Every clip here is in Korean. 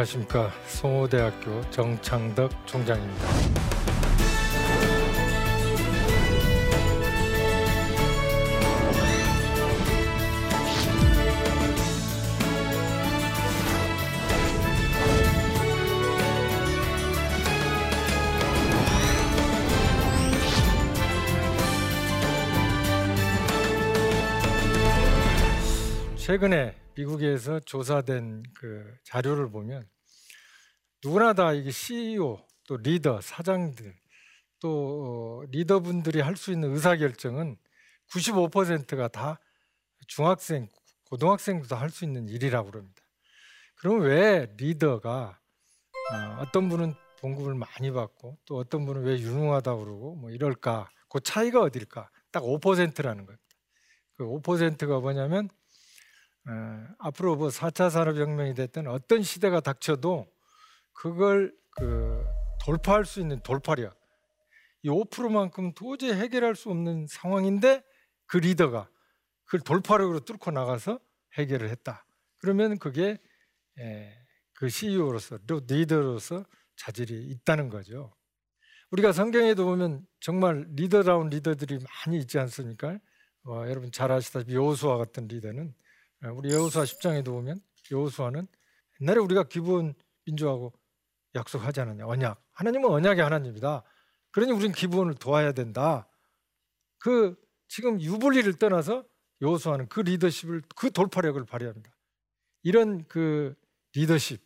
네, 안녕하십니까 송호대학교 정창덕 총장입니다. 최근에 미국에서 조사된 그 자료를 보면 누구나 다 이게 CEO 또 리더 사장들 또 어, 리더분들이 할 수 있는 의사 결정은 95%가 다 중학생 고등학생도 할수 있는 일이라고 그럽니다. 그럼 왜 리더가 어, 어떤 분은 봉급을 많이 받고 또 어떤 분은 왜 유능하다 그러고 뭐 이럴까? 그 차이가 어딜까? 딱 5%라는 겁니다. 그 5%가 뭐냐면 어, 앞으로 뭐 4차 산업혁명이 됐든 어떤 시대가 닥쳐도 그걸 그 돌파할 수 있는 돌파력 이 5%만큼 도저히 해결할 수 없는 상황인데 그 리더가 그걸 돌파력으로 뚫고 나가서 해결을 했다. 그러면 그게 에, 그 CEO로서 리더로서 자질이 있다는 거죠. 우리가 성경에도 보면 정말 리더다운 리더들이 많이 있지 않습니까? 어, 여러분 잘 아시다시피 여호수아 같은 리더는 예, 우리 여호수아 10장에도 보면 여호수아는 옛날에 우리가 기본 민주하고 약속하지 않았냐? 언약. 하나님은 언약의 하나님이다. 그러니 우리는 기본을 도와야 된다. 그 지금 유불리를 떠나서 여호수아는 그 리더십을 그 돌파력을 발휘합니다. 이런 그 리더십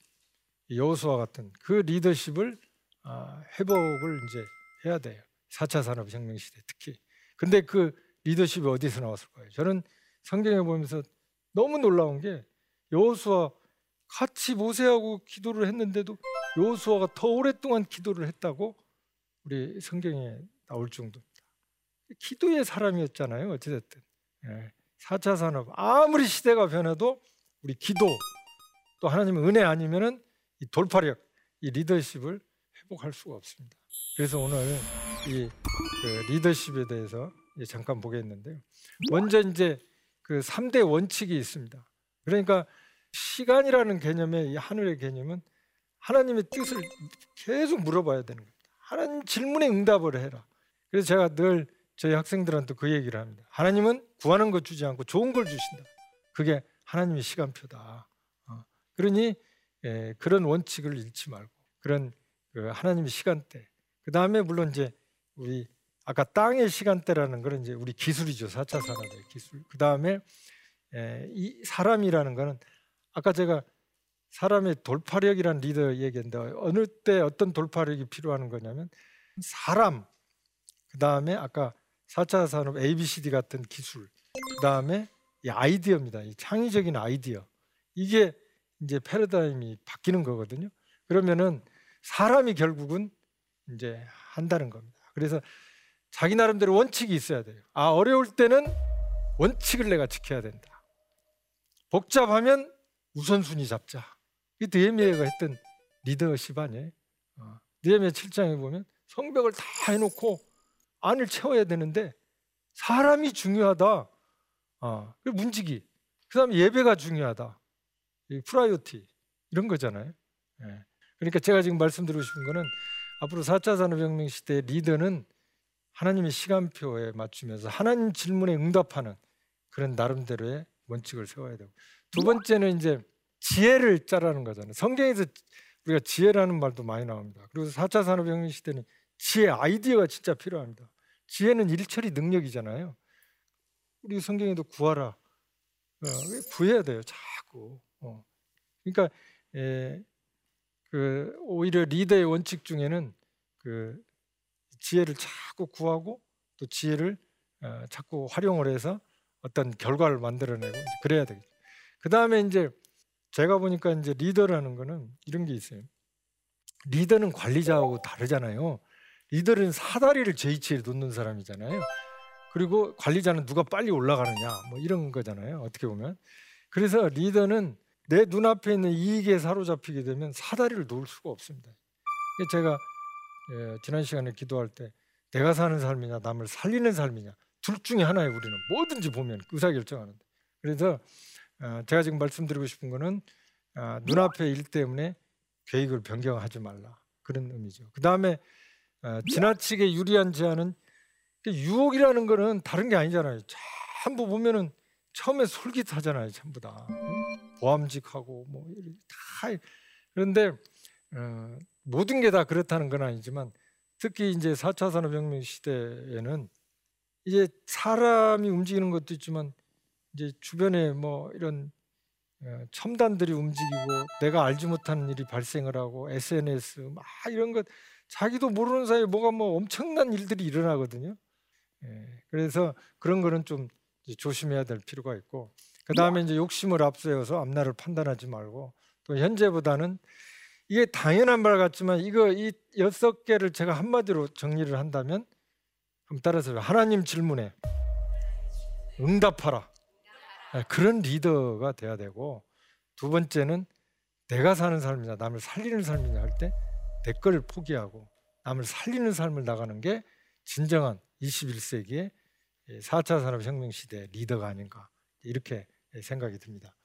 여호수아 같은 그 리더십을 아, 회복을 이제 해야 돼요. 4차 산업혁명 시대 특히. 근데 그 리더십이 어디서 나왔을 거예요? 저는 성경에 보면서 너무 놀라운 게 여호수아 같이 모세하고 기도를 했는데도 여호수아가 더 오랫동안 기도를 했다고 우리 성경에 나올 정도입니다. 기도의 사람이었잖아요. 어찌됐든. 예. 4차 산업 아무리 시대가 변해도 우리 기도 또 하나님의 은혜 아니면은 이 돌파력, 이 리더십을 회복할 수가 없습니다. 그래서 오늘 이 그 리더십에 대해서 잠깐 보겠는데요. 먼저 이제 그 3대 원칙이 있습니다. 그러니까 시간이라는 개념의 이 하늘의 개념은 하나님의 뜻을 계속 물어봐야 되는 겁니다. 하나님 질문에 응답을 해라. 그래서 제가 늘 저희 학생들한테 그 얘기를 합니다. 하나님은 구하는 것 주지 않고 좋은 걸 주신다. 그게 하나님의 시간표다. 어. 그러니 예, 그런 원칙을 잃지 말고 그런 그 하나님의 시간대. 그 다음에 물론 이제 우리 아까 땅의 시간대라는 건 이제 우리 기술이죠. 4차 산업의 기술. 그 다음에 이 사람이라는 거는 아까 제가 사람의 돌파력이라는 리더 얘기했는데 어느 때 어떤 돌파력이 필요한 거냐면 사람 그 다음에 아까 4차 산업 ABCD 같은 기술 그 다음에 이 아이디어입니다. 이 창의적인 아이디어 이게 이제 패러다임이 바뀌는 거거든요. 그러면은 사람이 결국은 이제 한다는 겁니다. 그래서 자기 나름대로 원칙이 있어야 돼요. 아, 어려울 때는 원칙을 내가 지켜야 된다. 복잡하면 우선순위 잡자. 이 느헤미야가 했던 리더십 아니에요? 어. 느헤미야 7장에 보면 성벽을 다 해놓고 안을 채워야 되는데 사람이 중요하다. 어. 문지기. 그 다음에 예배가 중요하다. 프라이오티 이런 거잖아요. 예. 그러니까 제가 지금 말씀드리고 싶은 거는 앞으로 4차 산업혁명 시대의 리더는 하나님의 시간표에 맞추면서 하나님 질문에 응답하는 그런 나름대로의 원칙을 세워야 되고 두 번째는 이제 지혜를 짜라는 거잖아요. 성경에서 우리가 지혜라는 말도 많이 나옵니다. 그리고 4차 산업혁명 시대는 지혜 아이디어가 진짜 필요합니다. 지혜는 일처리 능력이잖아요. 우리 성경에도 구하라. 어, 구해야 돼요. 자꾸. 어. 그러니까 에, 그 오히려 리더의 원칙 중에는 그 지혜를 자꾸 구하고 또 지혜를 어, 자꾸 활용을 해서 어떤 결과를 만들어내고 그래야 되겠죠. 그 다음에 이제 제가 보니까 이제 리더라는 거는 이런 게 있어요. 리더는 관리자하고 다르잖아요. 리더는 사다리를 제이치에 놓는 사람이잖아요. 그리고 관리자는 누가 빨리 올라가느냐 뭐 이런 거잖아요. 어떻게 보면. 그래서 리더는 내 눈앞에 있는 이익에 사로잡히게 되면 사다리를 놓을 수가 없습니다. 제가 예, 지난 시간에 기도할 때 내가 사는 삶이냐 남을 살리는 삶이냐 둘 중에 하나에 우리는 뭐든지 보면 의사결정하는데 그래서 어, 제가 지금 말씀드리고 싶은 거는 아, 눈앞의 일 때문에 계획을 변경하지 말라 그런 의미죠. 그 다음에 아, 지나치게 유리한 제안은 그 유혹이라는 거는 다른 게 아니잖아요. 전부 보면은 처음에 솔깃하잖아요, 전부 다 응? 보암직하고 뭐 다 그런데 어, 모든 게 다 그렇다는 건 아니지만 특히 이제 4차 산업혁명 시대에는 이제 사람이 움직이는 것도 있지만 이제 주변에 뭐 이런 어, 첨단들이 움직이고 내가 알지 못하는 일이 발생을 하고 SNS 막 이런 것 자기도 모르는 사이에 뭐가 뭐 엄청난 일들이 일어나거든요. 예, 그래서 그런 거는 좀 조심해야 될 필요가 있고 그 다음에 이제 욕심을 앞세워서 앞날을 판단하지 말고 또 현재보다는 이게 당연한 말 같지만 이거 이 여섯 개를 제가 한마디로 정리를 한다면 한번 따라서 하나님 질문에 응답하라 네, 그런 리더가 돼야 되고 두 번째는 내가 사는 삶이냐 남을 살리는 삶이냐 할 때내걸 포기하고 남을 살리는 삶을 나가는 게 진정한 21세기의 4차 산업혁명 시대 리더가 아닌가 이렇게 생각이 듭니다.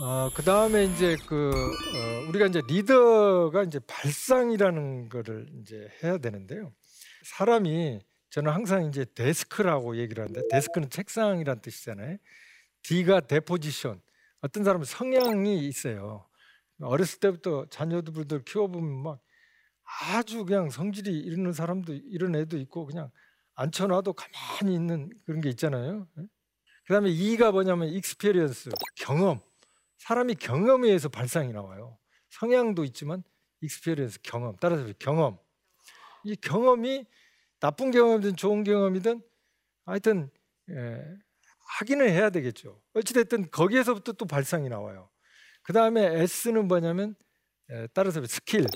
어, 그 다음에 이제 그 어, 우리가 이제 리더가 이제 발상이라는 거를 이제 해야 되는데요. 사람이 저는 항상 이제 데스크라고 얘기를 하는데 데스크는 책상이란 뜻이잖아요. D가 데포지션. 어떤 사람은 성향이 있어요. 어렸을 때부터 자녀들을 키워보면 막 아주 그냥 성질이 이르는 사람도 이런 애도 있고 그냥 앉혀놔도 가만히 있는 그런 게 있잖아요. 그다음에 E가 뭐냐면 experience 경험. 사람이 경험에 의해서 발상이 나와요. 성향도 있지만 experience 경험. 따라서 경험. 이 경험이 나쁜 경험이든 좋은 경험이든 하여튼 예, 확인을 해야 되겠죠. 어찌됐든 거기에서부터 또 발상이 나와요. 그 다음에 S는 뭐냐면 에, 따라서 스킬.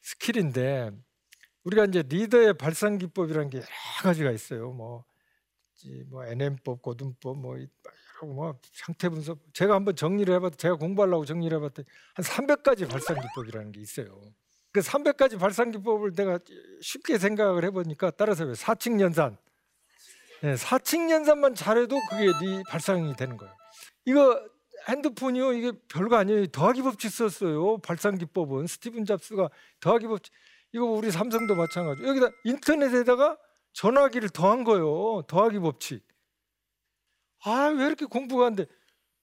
스킬인데 우리가 이제 리더의 발상 기법이라는 게 여러 가지가 있어요. 뭐, 뭐 NM법, 고등법, 뭐 여러 뭐 상태 분석. 제가 한번 정리를 해봤, 제가 공부하려고 정리를 해봤더니 한 300가지 발상 기법이라는 게 있어요. 그 300가지 발상 기법을 내가 쉽게 생각을 해보니까 따라서 사칙 연산. 네, 사칙 연산만 잘해도 그게 네 발상이 되는 거예요. 이거 핸드폰이요 이게 별거 아니에요. 더하기 법칙 썼어요. 발상 기법은 스티븐 잡스가 더하기 법칙. 이거 우리 삼성도 마찬가지. 여기다 인터넷에다가 전화기를 더한 거예요. 더하기 법칙. 아 왜 이렇게 공부가 안 돼?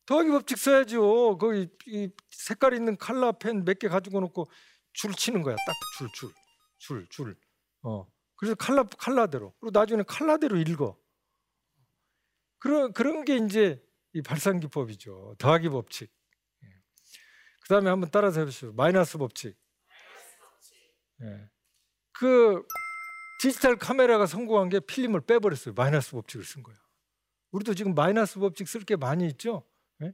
더하기 법칙 써야죠. 거기 이 색깔 있는 칼라 펜 몇 개 가지고 놓고 줄 치는 거야. 딱 줄 줄 줄 줄. 어. 그래서 칼라 칼라대로. 그리고 나중에 칼라대로 읽어. 그런 그런 게 이제 이 발상 기법이죠. 더하기 법칙. 예. 그 다음에 한번 따라서 해보시죠. 마이너스 법칙. 예. 그 디지털 카메라가 성공한 게 필름을 빼버렸어요. 마이너스 법칙을 쓴 거예요. 우리도 지금 마이너스 법칙 쓸 게 많이 있죠. 예?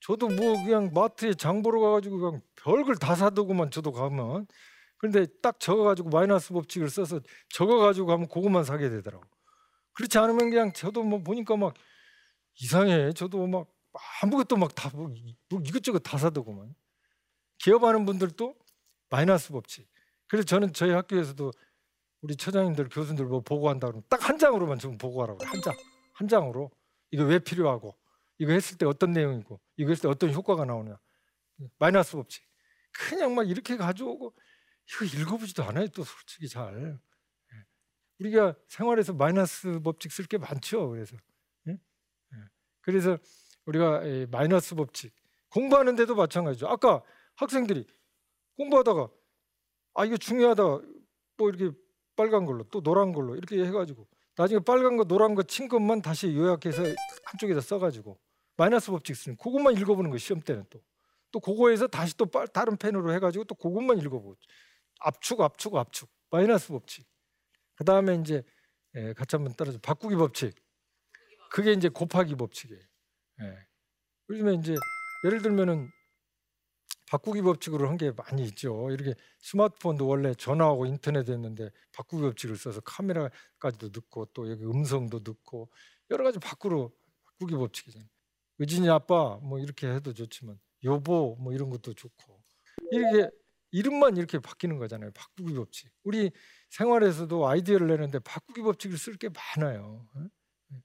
저도 뭐 그냥 마트에 장 보러 가가지고 그냥 별걸 다 사두고만 저도 가면 그런데 딱 적어가지고 마이너스 법칙을 써서 적어가지고 가면 그것만 사게 되더라고. 그렇지 않으면 그냥 저도 뭐 보니까 막 이상해. 저도 막 아무것도 막 다 뭐 이것저것 다 사두고만. 기업하는 분들도 마이너스 법칙. 그래서 저는 저희 학교에서도 우리 처장님들 교수님들 뭐 보고한다 그러면 딱 한 장으로만 좀 보고하라고 한 장. 한 장으로 이거 왜 필요하고 이거 했을 때 어떤 내용이고 이거 했을 때 어떤 효과가 나오냐. 마이너스 법칙. 그냥 막 이렇게 가져오고 이거 읽어보지도 않아요. 또 솔직히 잘. 우리가 생활에서 마이너스 법칙 쓸 게 많죠. 그래서 예? 예. 그래서 우리가 마이너스 법칙 공부하는데도 마찬가지죠. 아까 학생들이 공부하다가 아 이거 중요하다 뭐 이렇게 빨간 걸로 또 노란 걸로 이렇게 해가지고 나중에 빨간 거 노란 거 친 것만 다시 요약해서 한쪽에다 써가지고 마이너스 법칙 쓰는 그것만 읽어보는 거 시험 때는 또 또 그거에서 다시 또 다른 펜으로 해가지고 또 그것만 읽어보고 압축 압축 압축 마이너스 법칙 그 다음에 이제 예, 같이 한번 따라서 바꾸기 법칙. 그게 이제 곱하기 법칙이에요. 예. 요즘에 이제 예를 들면은 바꾸기 법칙으로 한 게 많이 있죠. 이렇게 스마트폰도 원래 전화하고 인터넷했는데 바꾸기 법칙을 써서 카메라까지도 넣고 또 여기 음성도 넣고 여러 가지 밖으로 바꾸기 법칙이잖아요. 의진이 아빠 뭐 이렇게 해도 좋지만 여보 뭐 이런 것도 좋고 이렇게 이름만 이렇게 바뀌는 거잖아요. 바꾸기 법칙. 우리 생활에서도 아이디어를 내는데 바꾸기 법칙을 쓸 게 많아요. 어? 네.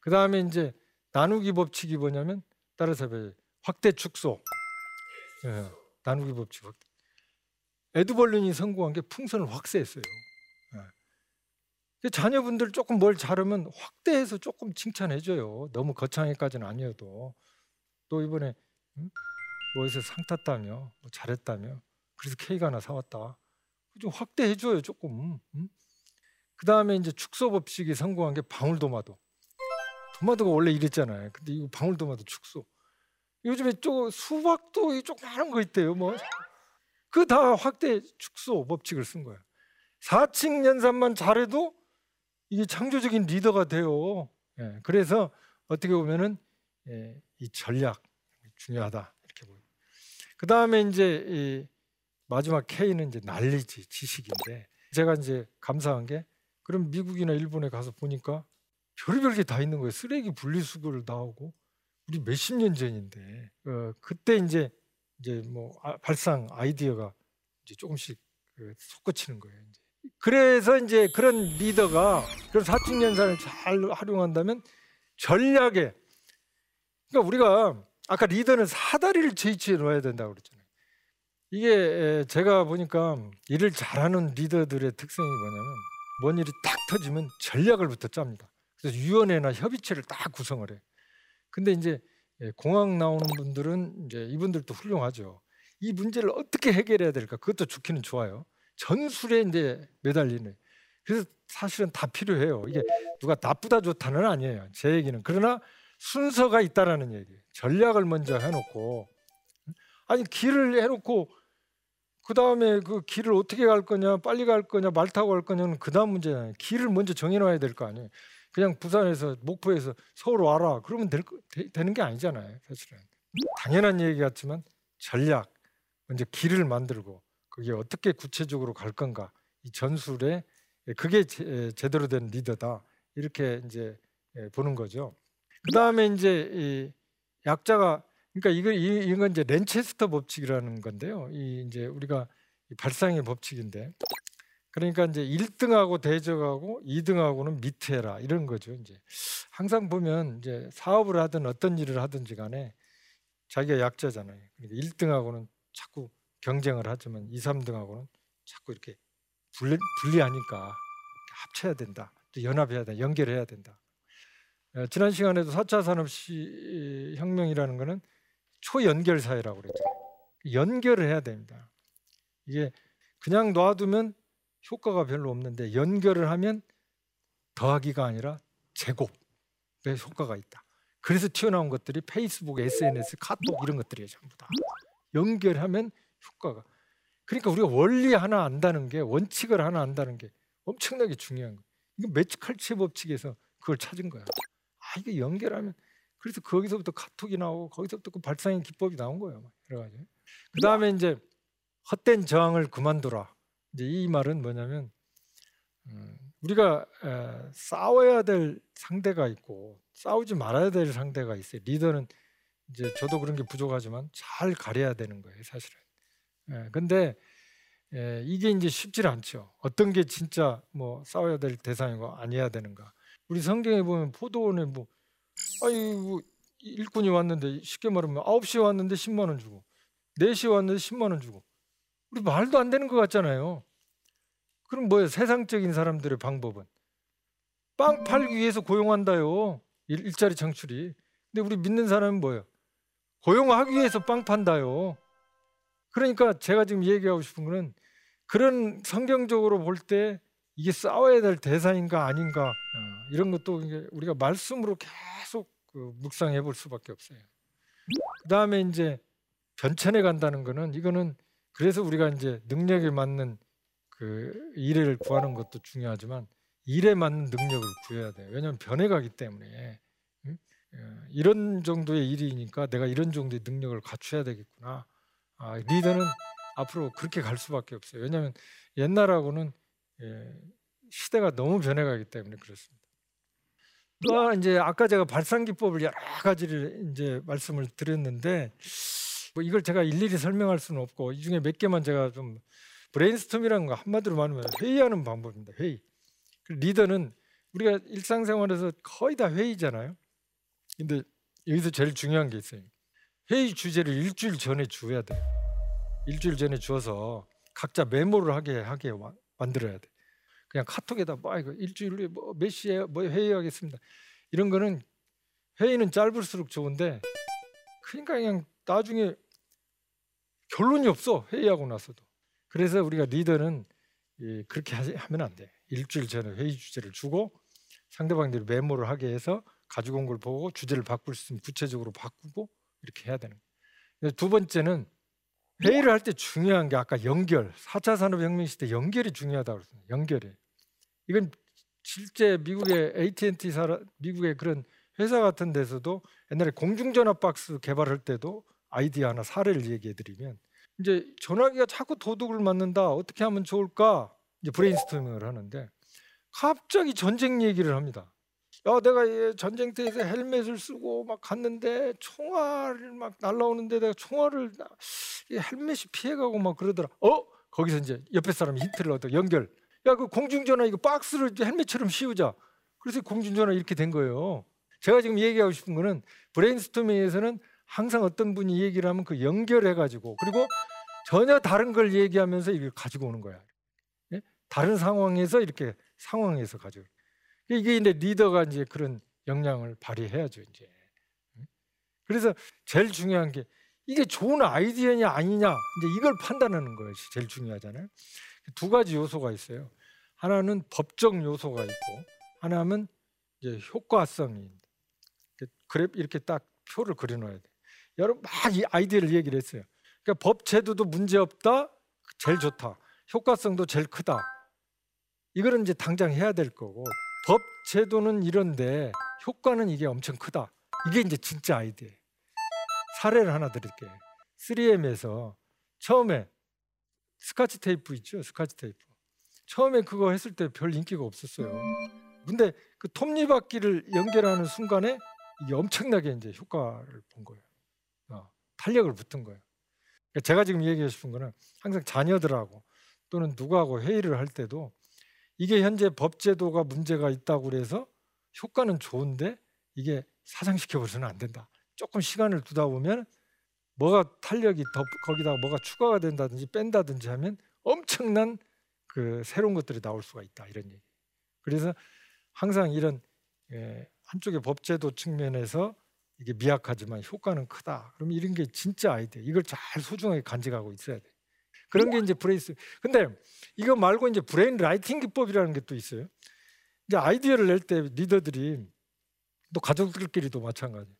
그 다음에 이제 나누기 법칙이 뭐냐면 따라서 확대 축소, 예, 나누기 법칙 확대. 에드벌룬이 성공한 게 풍선을 확대했어요. 예. 자녀분들 조금 뭘 잘하면 확대해서 조금 칭찬해줘요. 너무 거창하게까지는 아니어도 또 이번에 응? 뭐에서 상 탔다며 뭐 잘했다며 그래서 케이크 하나 사왔다. 좀 확대해줘요 조금. 응? 그 다음에 이제 축소 법칙이 성공한 게 방울도마도. 도마도가 원래 이랬잖아요. 근데 이거 방울도마도 축소. 요즘에 또 수박도 조그마한 거 있대요. 뭐 그 다 확대 축소 법칙을 쓴 거예요. 4층 연산만 잘해도 이게 창조적인 리더가 돼요. 예, 그래서 어떻게 보면은 예, 이 전략 중요하다 이렇게 보요. 그 다음에 이제 이 마지막 K는 이제 난리지 지식인데 제가 이제 감사한 게 그럼 미국이나 일본에 가서 보니까 별의별 게 다 있는 거예요. 쓰레기 분리수거를 나오고 우리 몇십 년 전인데 어, 그때 이제 이제 뭐 아, 발상 아이디어가 이제 조금씩 그 솟구치는 거예요. 이제. 그래서 이제 그런 리더가 그런 사춘 연산을 잘 활용한다면 전략에 그러니까 우리가 아까 리더는 사다리를 제치에 놓아야 된다고 그랬잖아요. 이게 제가 보니까 일을 잘하는 리더들의 특성이 뭐냐면 뭔 일이 딱 터지면 전략을부터 짭니다. 그래서 위원회나 협의체를 딱 구성을 해. 근데 이제 예, 공항 나오는 분들은 이제 이분들도 훌륭하죠. 이 문제를 어떻게 해결해야 될까? 그것도 좋기는 좋아요. 전술에 이제 매달리는. 그래서 사실은 다 필요해요. 이게 누가 나쁘다 좋다는 아니에요. 제 얘기는 그러나 순서가 있다라는 얘기예요. 전략을 먼저 해놓고 아니 길을 해놓고 그 다음에 그 길을 어떻게 갈 거냐, 빨리 갈 거냐, 말 타고 갈 거냐는 그 다음 문제잖아요. 길을 먼저 정해놔야 될 거 아니에요. 그냥 부산에서 목포에서 서울 와라. 그러면 될, 되, 되는 게 아니잖아요 사실은. 당연한 얘기 같지만 전략 먼저 길을 만들고 그게 어떻게 구체적으로 갈 건가. 이 전술에 그게 제, 제대로 된 리더다. 이렇게 이제 예, 보는 거죠. 그 다음에 이제 이 약자가 그러니까 이거 이건 이제 렌체스터 법칙이라는 건데요. 이 이제 우리가 발상의 법칙인데 그러니까 이제 1등하고 대적하고 2등하고는 밑에라 이런 거죠. 이제 항상 보면 이제 사업을 하든 어떤 일을 하든지 간에 자기가 약자잖아요. 그러니까 1등하고는 자꾸 경쟁을 하지만 2, 3등하고는 자꾸 이렇게 분리, 분리하니까 합쳐야 된다. 또 연합해야 된다. 연결해야 된다. 어, 지난 시간에도 4차 산업 시 혁명이라는 거는 초연결 사회라고 그랬죠. 연결을 해야 됩니다. 이게 그냥 놔두면 효과가 별로 없는데 연결을 하면 더하기가 아니라 제곱의 효과가 있다. 그래서 튀어나온 것들이 페이스북, SNS, 카톡 이런 것들이에요 전부 다. 연결하면 효과가. 그러니까 우리가 원리 하나 안다는 게 원칙을 하나 안다는 게 엄청나게 중요한 거예요. 이거 매치컬치 법칙에서 그걸 찾은 거야. 아 이게 연결하면 그래서 거기서부터 카톡이 나오고 거기서부터 그 발상의 기법이 나온 거예요. 여러 가지. 그 다음에 이제 헛된 저항을 그만둬라. 이제 이 말은 뭐냐면 음, 우리가 에, 싸워야 될 상대가 있고 싸우지 말아야 될 상대가 있어요. 리더는 이제 저도 그런 게 부족하지만 잘 가려야 되는 거예요, 사실은. 예, 근데 예, 이게 이제 쉽지 않죠. 어떤 게 진짜 뭐 싸워야 될 대상이고 아니어야 되는가. 우리 성경에 보면 포도원에 뭐 아이 뭐 일꾼이 왔는데 쉽게 말하면 9시에 왔는데 10만 원 주고 4시에 왔는데 10만 원 주고 우리 말도 안 되는 것 같잖아요. 그럼 뭐예요? 세상적인 사람들의 방법은 빵 팔기 위해서 고용한다요. 일, 자리 창출이. 근데 우리 믿는 사람은 뭐예요? 고용하기 위해서 빵 판다요. 그러니까 제가 지금 얘기하고 싶은 거는 그런 성경적으로 볼 때 이게 싸워야 될 대상인가 아닌가 어, 이런 것도 우리가 말씀으로 계속 그 묵상해 볼 수밖에 없어요. 그 다음에 이제 변천에 간다는 거는 이거는 그래서 우리가 이제 능력에 맞는 그 일을 구하는 것도 중요하지만 일에 맞는 능력을 구해야 돼요. 왜냐하면 변해가기 때문에 응? 어, 이런 정도의 일이니까 내가 이런 정도의 능력을 갖춰야 되겠구나. 아, 리더는 앞으로 그렇게 갈 수밖에 없어요. 왜냐하면 옛날하고는 예, 시대가 너무 변해가기 때문에 그렇습니다. 또 이제 아까 제가 발상 기법을 여러 가지를 이제 말씀을 드렸는데 뭐 이걸 제가 일일이 설명할 수는 없고 이 중에 몇 개만 제가 좀 brainstorm이라는 거 한마디로 말하면 회의하는 방법입니다. 회의. 그 리더는 우리가 일상생활에서 거의 다 회의잖아요. 근데 여기서 제일 중요한 게 있어요. 회의 주제를 일주일 전에 줘야 돼. 일주일 전에 주어서 각자 메모를 하게 하게 와- 만들어야 돼. 그냥 카톡에다 뭐 이거 일주일에 뭐몇 시에 뭐 회의하겠습니다. 이런 거는 회의는 짧을수록 좋은데 그러니까 그냥 나중에 결론이 없어 회의하고 나서도. 그래서 우리가 리더는 이 그렇게 하면 안 돼. 일주일 전에 회의 주제를 주고 상대방들이 메모를 하게 해서 가지고 온 걸 보고 주제를 바꿀 수 있으면 구체적으로 바꾸고 이렇게 해야 되는 거예요. 두 번째는 회의를 할 때 중요한 게 아까 연결, 4차 산업혁명 시대 연결이 중요하다고 그랬어요. 연결이. 이건 실제 미국의 AT&T 사라, 미국의 그런 회사 같은 데서도 옛날에 공중전화 박스 개발할 때도 아이디어 하나 사례를 얘기해 드리면 이제 전화기가 자꾸 도둑을 맞는다. 어떻게 하면 좋을까? 이제 브레인스토밍을 하는데 갑자기 전쟁 얘기를 합니다. 야, 내가 이 전쟁터에서 헬멧을 쓰고 막 갔는데 총알을 막 날라오는데 내가 총알을 헬멧이 피해가고 막 그러더라. 어? 거기서 이제 옆에 사람이 힌트를 얻어 연결. 야, 그 공중전화 이거 박스를 헬멧처럼 씌우자. 그래서 공중전화 이렇게 된 거예요. 제가 지금 얘기하고 싶은 거는 브레인스토밍에서는 항상 어떤 분이 얘기를 하면 그 연결해 가지고 그리고 전혀 다른 걸 얘기하면서 이걸 가지고 오는 거야. 예? 다른 상황에서 이렇게 상황에서 가지고. 이게 이제 리더가 이제 그런 역량을 발휘해야죠 이제. 그래서 제일 중요한 게 이게 좋은 아이디어냐 아니냐 이제 이걸 판단하는 것이 제일 중요하잖아요. 두 가지 요소가 있어요. 하나는 법적 요소가 있고 하나는 이제 효과성이. 그래 이렇게 딱 표를 그려놔야 돼. 여러분 막이 아이디어를 얘기를 했어요. 그러니까 법 제도도 문제 없다, 제일 좋다. 효과성도 제일 크다. 이거는 이제 당장 해야 될 거고 법 제도는 이런데 효과는 이게 엄청 크다. 이게 이제 진짜 아이디어. 사례를 하나 드릴게요. 3M에서 처음에 스카치 테이프 있죠, 스카치 테이프. 처음에 그거 했을 때 별 인기가 없었어요. 근데 그 톱니바퀴를 연결하는 순간에 이게 엄청나게 이제 효과를 본 거예요. 어, 탄력을 붙은 거예요. 그러니까 제가 지금 얘기하고 싶은 거는 항상 자녀들하고 또는 누구하고 회의를 할 때도 이게 현재 법제도가 문제가 있다고 그래서 효과는 좋은데 이게 사장시켜 버려서는 안 된다. 조금 시간을 두다 보면 뭐가 탄력이 더 거기다가 뭐가 추가가 된다든지 뺀다든지 하면 엄청난 그 새로운 것들이 나올 수가 있다 이런 얘기. 그래서 항상 이런 예, 한쪽의 법제도 측면에서 이게 미약하지만 효과는 크다. 그럼 이런 게 진짜 아이디어. 이걸 잘 소중하게 간직하고 있어야 돼. 그런 게 이제 브레이스. 근데 이거 말고 이제 brain writing 기법이라는 게 또 있어요. 이제 아이디어를 낼 때 리더들이 또 가족들끼리도 마찬가지.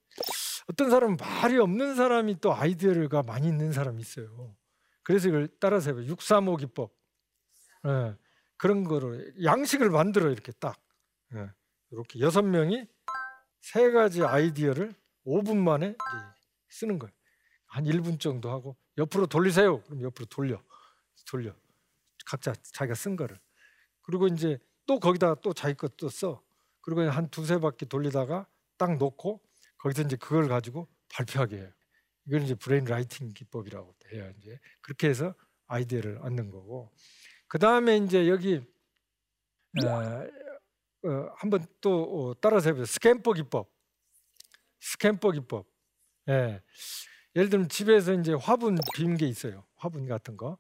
어떤 사람은 말이 없는 사람이 또 아이디어가 많이 있는 사람이 있어요. 그래서 이걸 따라서 해봐요. 635 기법. 예, 그런 거로 양식을 만들어 이렇게 딱. 예, 이렇게 여섯 명이 세 가지 아이디어를 5분 만에 쓰는 거예요. 한 1분 정도 하고 옆으로 돌리세요. 그럼 옆으로 돌려. 돌려. 각자 자기가 쓴 거를. 그리고 이제 또 거기다 또 자기 것도 써. 그리고 한 두세 바퀴 돌리다가 딱 놓고 거기서 이제 그걸 가지고 발표하게 해요. 이걸 이제 brain writing 기법이라고 해요. 이제 그렇게 해서 아이디어를 얻는 거고. 그 다음에 이제 여기 어, 어, 한번 또 어, 따라서 해보세요. SCAMPER 기법. SCAMPER 기법. 예. 예를 들면 집에서 이제 화분 빈 게 있어요. 화분 같은 거.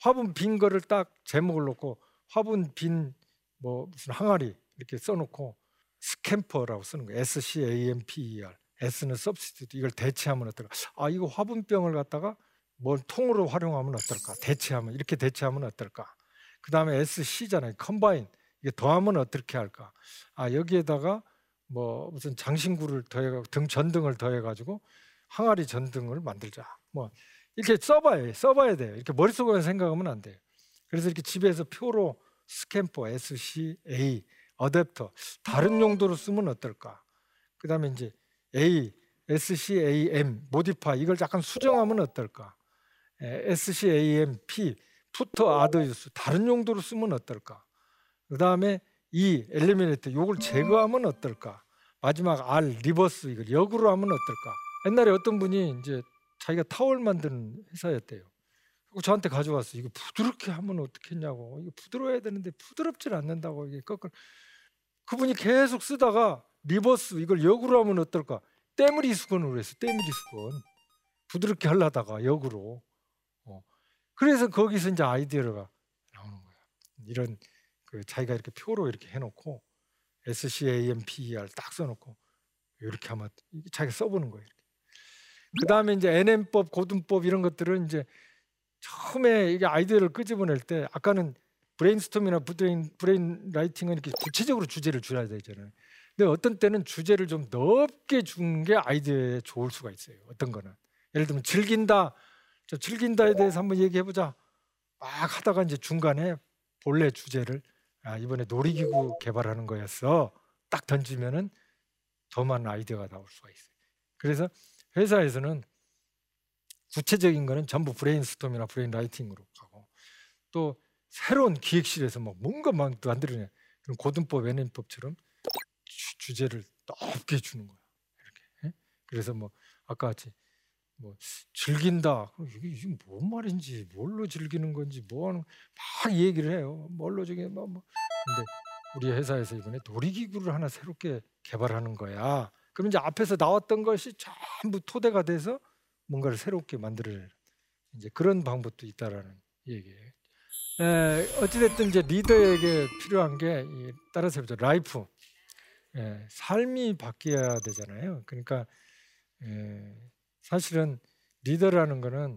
화분 빈 거를 딱 제목을 놓고 화분 빈 뭐 무슨 항아리 이렇게 써놓고 SCAMPER라고 쓰는 거예요. S C A M P E R. S는 substitute 이걸 대체하면 어떨까? 아 이거 화분병을 갖다가 뭘 통으로 활용하면 어떨까? 대체하면 이렇게 대체하면 어떨까? 그 다음에 S C잖아요. 컴바인 이게 더하면 어떻게 할까? 아 여기에다가 뭐 무슨 장신구를 더해 등 전등을 더해 가지고 항아리 전등을 만들자. 뭐 이렇게 써봐야 써봐야 돼요. 이렇게 머릿속에 생각하면 안 돼요. 그래서 이렇게 집에서 표로 스캠퍼, SCA, 어댑터 다른 용도로 쓰면 어떨까? 그다음에 이제 A, SCAM, modify 이걸 약간 수정하면 어떨까? 에, SCAM, P, put to other use 다른 용도로 쓰면 어떨까? 그다음에 E, eliminate 요걸 제거하면 어떨까? 마지막 R, reverse 이걸 역으로 하면 어떨까? 옛날에 어떤 분이 이제 자기가 타월 만드는 회사였대요. 그리고 저한테 가져왔어. 이거 부드럽게 하면 어떻겠냐고. 이거 부드러워야 되는데 부드럽질 않는다고 이게 거꾸로. 그분이 계속 쓰다가 reverse 이걸 역으로 하면 어떨까? 때밀이 수건으로 했어. 때밀이 수건. 부드럽게 하려다가 역으로 어. 그래서 거기서 이제 아이디어가 나오는 거야. 이런 그 자기가 이렇게 표로 이렇게 해놓고 SCAMPER 딱 써놓고 이렇게 하면 자기가 써보는 거예요. 그 다음에 이제 NM법, 고든법 이런 것들은 이제 처음에 이게 아이디어를 끄집어낼 때 아까는 brainstorm이나 brain, brain writing은 이렇게 구체적으로 주제를 줄여야 되잖아요. 근데 어떤 때는 주제를 좀 넓게 준 게 아이디어에 좋을 수가 있어요. 어떤 거는 예를 들면 즐긴다, 저 즐긴다에 대해서 한번 얘기해 보자. 막 하다가 이제 중간에 본래 주제를 아, 이번에 놀이기구 개발하는 거였어. 딱 던지면은 더 많은 아이디어가 나올 수가 있어요. 그래서 회사에서는 구체적인 거는 전부 brainstorm이나 brain writing으로 가고 또 새로운 기획실에서 막 뭔가 막 만들어내 그런 고든법, NM법처럼 주, 제를 넓게 주는 거야. 이렇게. 예? 그래서 뭐 아까 같이 뭐 즐긴다. 이게, 이게 뭔 말인지, 뭘로 즐기는 건지, 뭐 하는 막 얘기를 해요. 뭘로 저게 뭐, 뭐. 근데 우리 회사에서 이번에 놀이기구를 하나 새롭게 개발하는 거야. 그럼 이제 앞에서 나왔던 것이 전부 토대가 돼서 뭔가를 새롭게 만들어내는 이제 그런 방법도 있다라는 얘기예요. 에, 어찌됐든 이제 리더에게 필요한 게 따라서 해보죠. life. 예, 삶이 바뀌어야 되잖아요. 그러니까 예, 사실은 리더라는 거는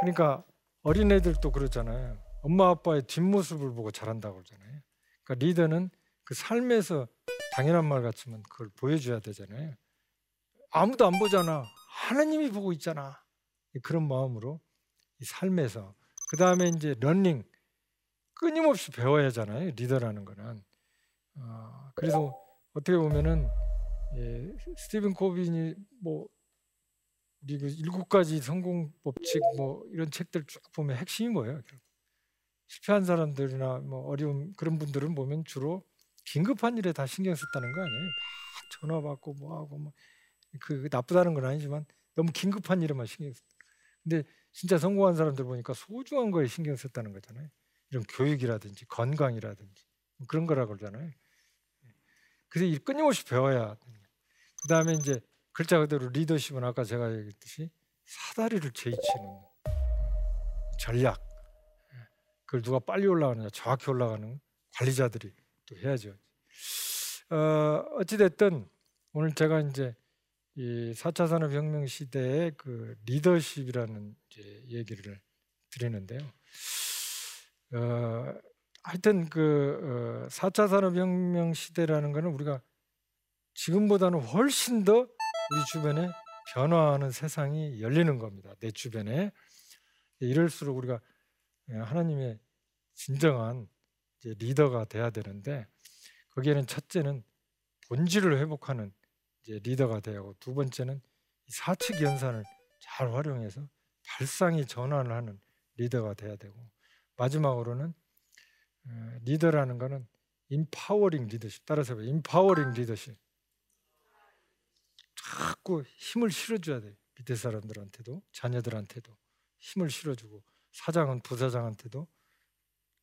그러니까 어린애들도 그렇잖아요. 엄마 아빠의 뒷모습을 보고 자란다고 그러잖아요. 그러니까 리더는 그 삶에서 당연한 말 같지만 그걸 보여줘야 되잖아요. 아무도 안 보잖아. 하나님이 보고 있잖아. 그런 마음으로 이 삶에서 그 다음에 이제 런닝 끊임없이 배워야 하잖아요. 리더라는 거는. 어, 그래서 어떻게 보면은 예, 스티븐 코빈이 뭐 우리 그 일곱 가지 성공 법칙 뭐 이런 책들 쭉 보면 핵심이 뭐예요? 실패한 사람들이나 뭐 어려운 그런 분들은 보면 주로 긴급한 일에 다 신경 썼다는 거 아니에요? 막 전화 받고 뭐 하고 뭐그 나쁘다는 건 아니지만 너무 긴급한 일에만 신경 썼. 근데 진짜 성공한 사람들 보니까 소중한 거에 신경 썼다는 거잖아요. 이런 교육이라든지 건강이라든지 뭐 그런 거라 그러잖아요. 그래서 끊임없이 배워야. 그 다음에 이제 글자 그대로 리더십은 아까 제가 얘기했듯이 사다리를 제치는 전략. 그걸 누가 빨리 올라가느냐, 정확히 올라가는 관리자들이 또 해야죠. 어, 어찌됐든 오늘 제가 이제 이 4차 산업혁명 시대의 그 리더십이라는 얘기를 드리는데요. 어, 하여튼 그 어, 4차 산업혁명 시대라는 것은 우리가 지금보다는 훨씬 더 우리 주변에 변화하는 세상이 열리는 겁니다. 내 주변에. 이럴수록 우리가 예, 하나님의 진정한 리더가 돼야 되는데 거기에는 첫째는 본질을 회복하는 리더가 되야 하고 두 번째는 사칙 연산을 잘 활용해서 발상이 전환을 하는 리더가 돼야 되고 마지막으로는 어, 리더라는 것은 empowering leadership 따라서 empowering leadership 자꾸 힘을 실어줘야 돼. 밑에 사람들한테도 자녀들한테도. 힘을 실어주고 사장은 부사장한테도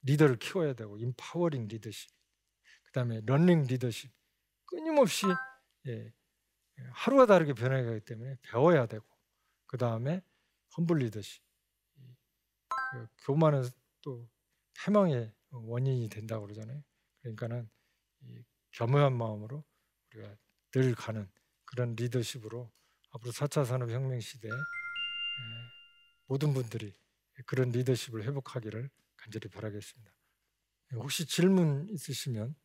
리더를 키워야 되고 empowering leadership 그 다음에 learning leadership 끊임없이 예, 하루가 다르게 변해가기 때문에 배워야 되고 그 다음에 humble leadership 그 교만은 또 패망의 원인이 된다고 그러잖아요. 그러니까는 겸허한 마음으로 우리가 늘 가는 그런 리더십으로 앞으로 4차 산업혁명 시대에 모든 분들이 그런 리더십을 회복하기를 간절히 바라겠습니다. 혹시 질문 있으시면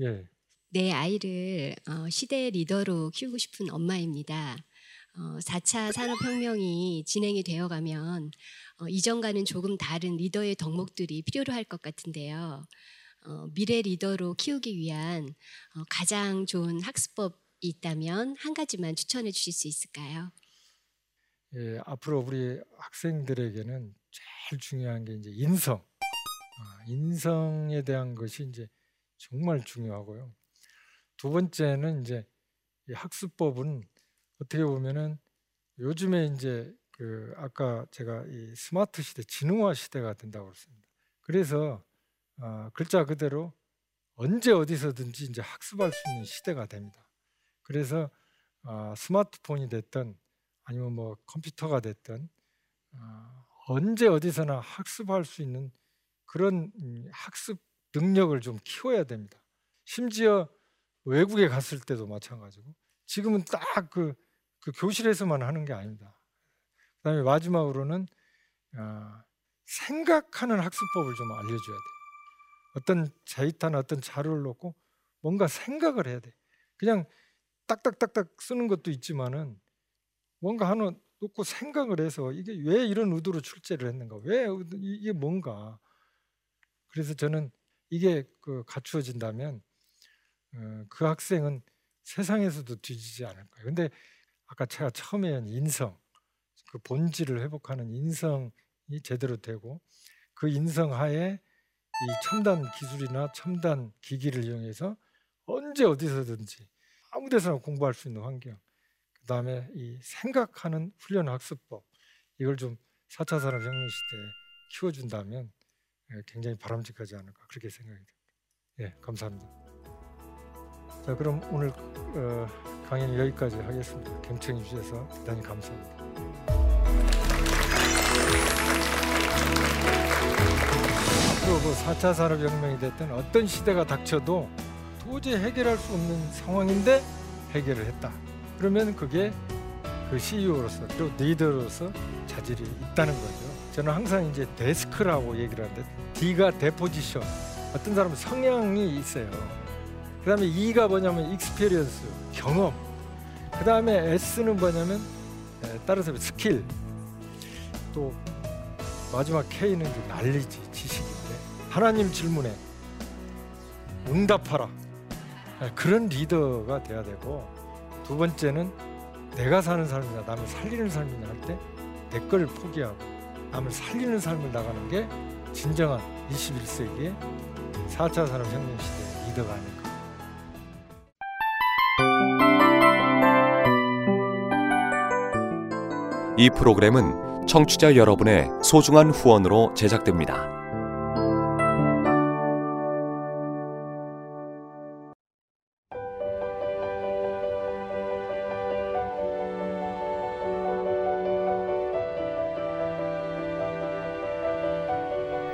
예. 내 아이를 어, 시대의 리더로 키우고 싶은 엄마입니다. 어, 4차 산업혁명이 진행이 되어가면 어, 이전과는 조금 다른 리더의 덕목들이 필요로 할 것 같은데요. 어, 미래 리더로 키우기 위한 어, 가장 좋은 학습법이 있다면 한 가지만 추천해 주실 수 있을까요? 예, 앞으로 우리 학생들에게는 제일 중요한 게 이제 인성, 아, 인성에 대한 것이 이제 정말 중요하고요. 두 번째는 이제 학습법은 어떻게 보면은 요즘에 이제 그 아까 제가 이 스마트 시대, 지능화 시대가 된다고 그랬습니다. 그래서 어, 글자 그대로 언제 어디서든지 이제 학습할 수 있는 시대가 됩니다. 그래서 어, 스마트폰이 됐든 아니면 뭐 컴퓨터가 됐든 어, 언제 어디서나 학습할 수 있는 그런 음, 학습 능력을 좀 키워야 됩니다. 심지어 외국에 갔을 때도 마찬가지고 지금은 딱그 그 교실에서만 하는 게 아닙니다. 그다음에 마지막으로는 어, 생각하는 학습법을 좀 알려줘야 돼. 어떤 데이터나 어떤 자료를 놓고 뭔가 생각을 해야 돼. 그냥 딱딱딱딱 쓰는 것도 있지만은 뭔가 하나 놓고 생각을 해서 이게 왜 이런 의도로 출제를 했는가? 왜 이게 뭔가? 그래서 저는 이게 그 갖추어진다면 어, 그 학생은 세상에서도 뒤지지 않을 거예요. 근데 아까 제가 처음에 한 인성, 그 본질을 회복하는 인성이 제대로 되고 그 인성 하에 이 첨단 기술이나 첨단 기기를 이용해서 언제 어디서든지 아무 데서나 공부할 수 있는 환경. 그 다음에 이 생각하는 훈련 학습법 이걸 좀 4차 산업혁명 시대에 키워준다면 예, 굉장히 바람직하지 않을까 그렇게 생각이 듭니다. 예, 감사합니다. 자, 그럼 오늘 어, 강의는 여기까지 하겠습니다. 경청해 주셔서 대단히 감사합니다. 앞으로 그 4차 산업혁명이 됐든 어떤 시대가 닥쳐도 도저히 해결할 수 없는 상황인데 해결을 했다. 그러면 그게 그 CEO로서 또 리더로서 자질이 있다는 거죠. 저는 항상 이제 데스크라고 얘기를 하는데 D가 disposition 어떤 사람은 성향이 있어요. 그다음에 E가 뭐냐면 experience 경험. 그다음에 S는 뭐냐면 에, 따라서 스킬. 또 마지막 K는 knowledge 지식인데 하나님 질문에 응답하라. 에, 그런 리더가 돼야 되고 두 번째는 내가 사는 삶이나 남을 살리는 삶이나 할 때 내 걸 포기하고 남을 살리는 삶을 나가는 게 진정한 21세기의 4차 산업혁명 시대의 리더가 아닐까. 이 프로그램은 청취자 여러분의 소중한 후원으로 제작됩니다.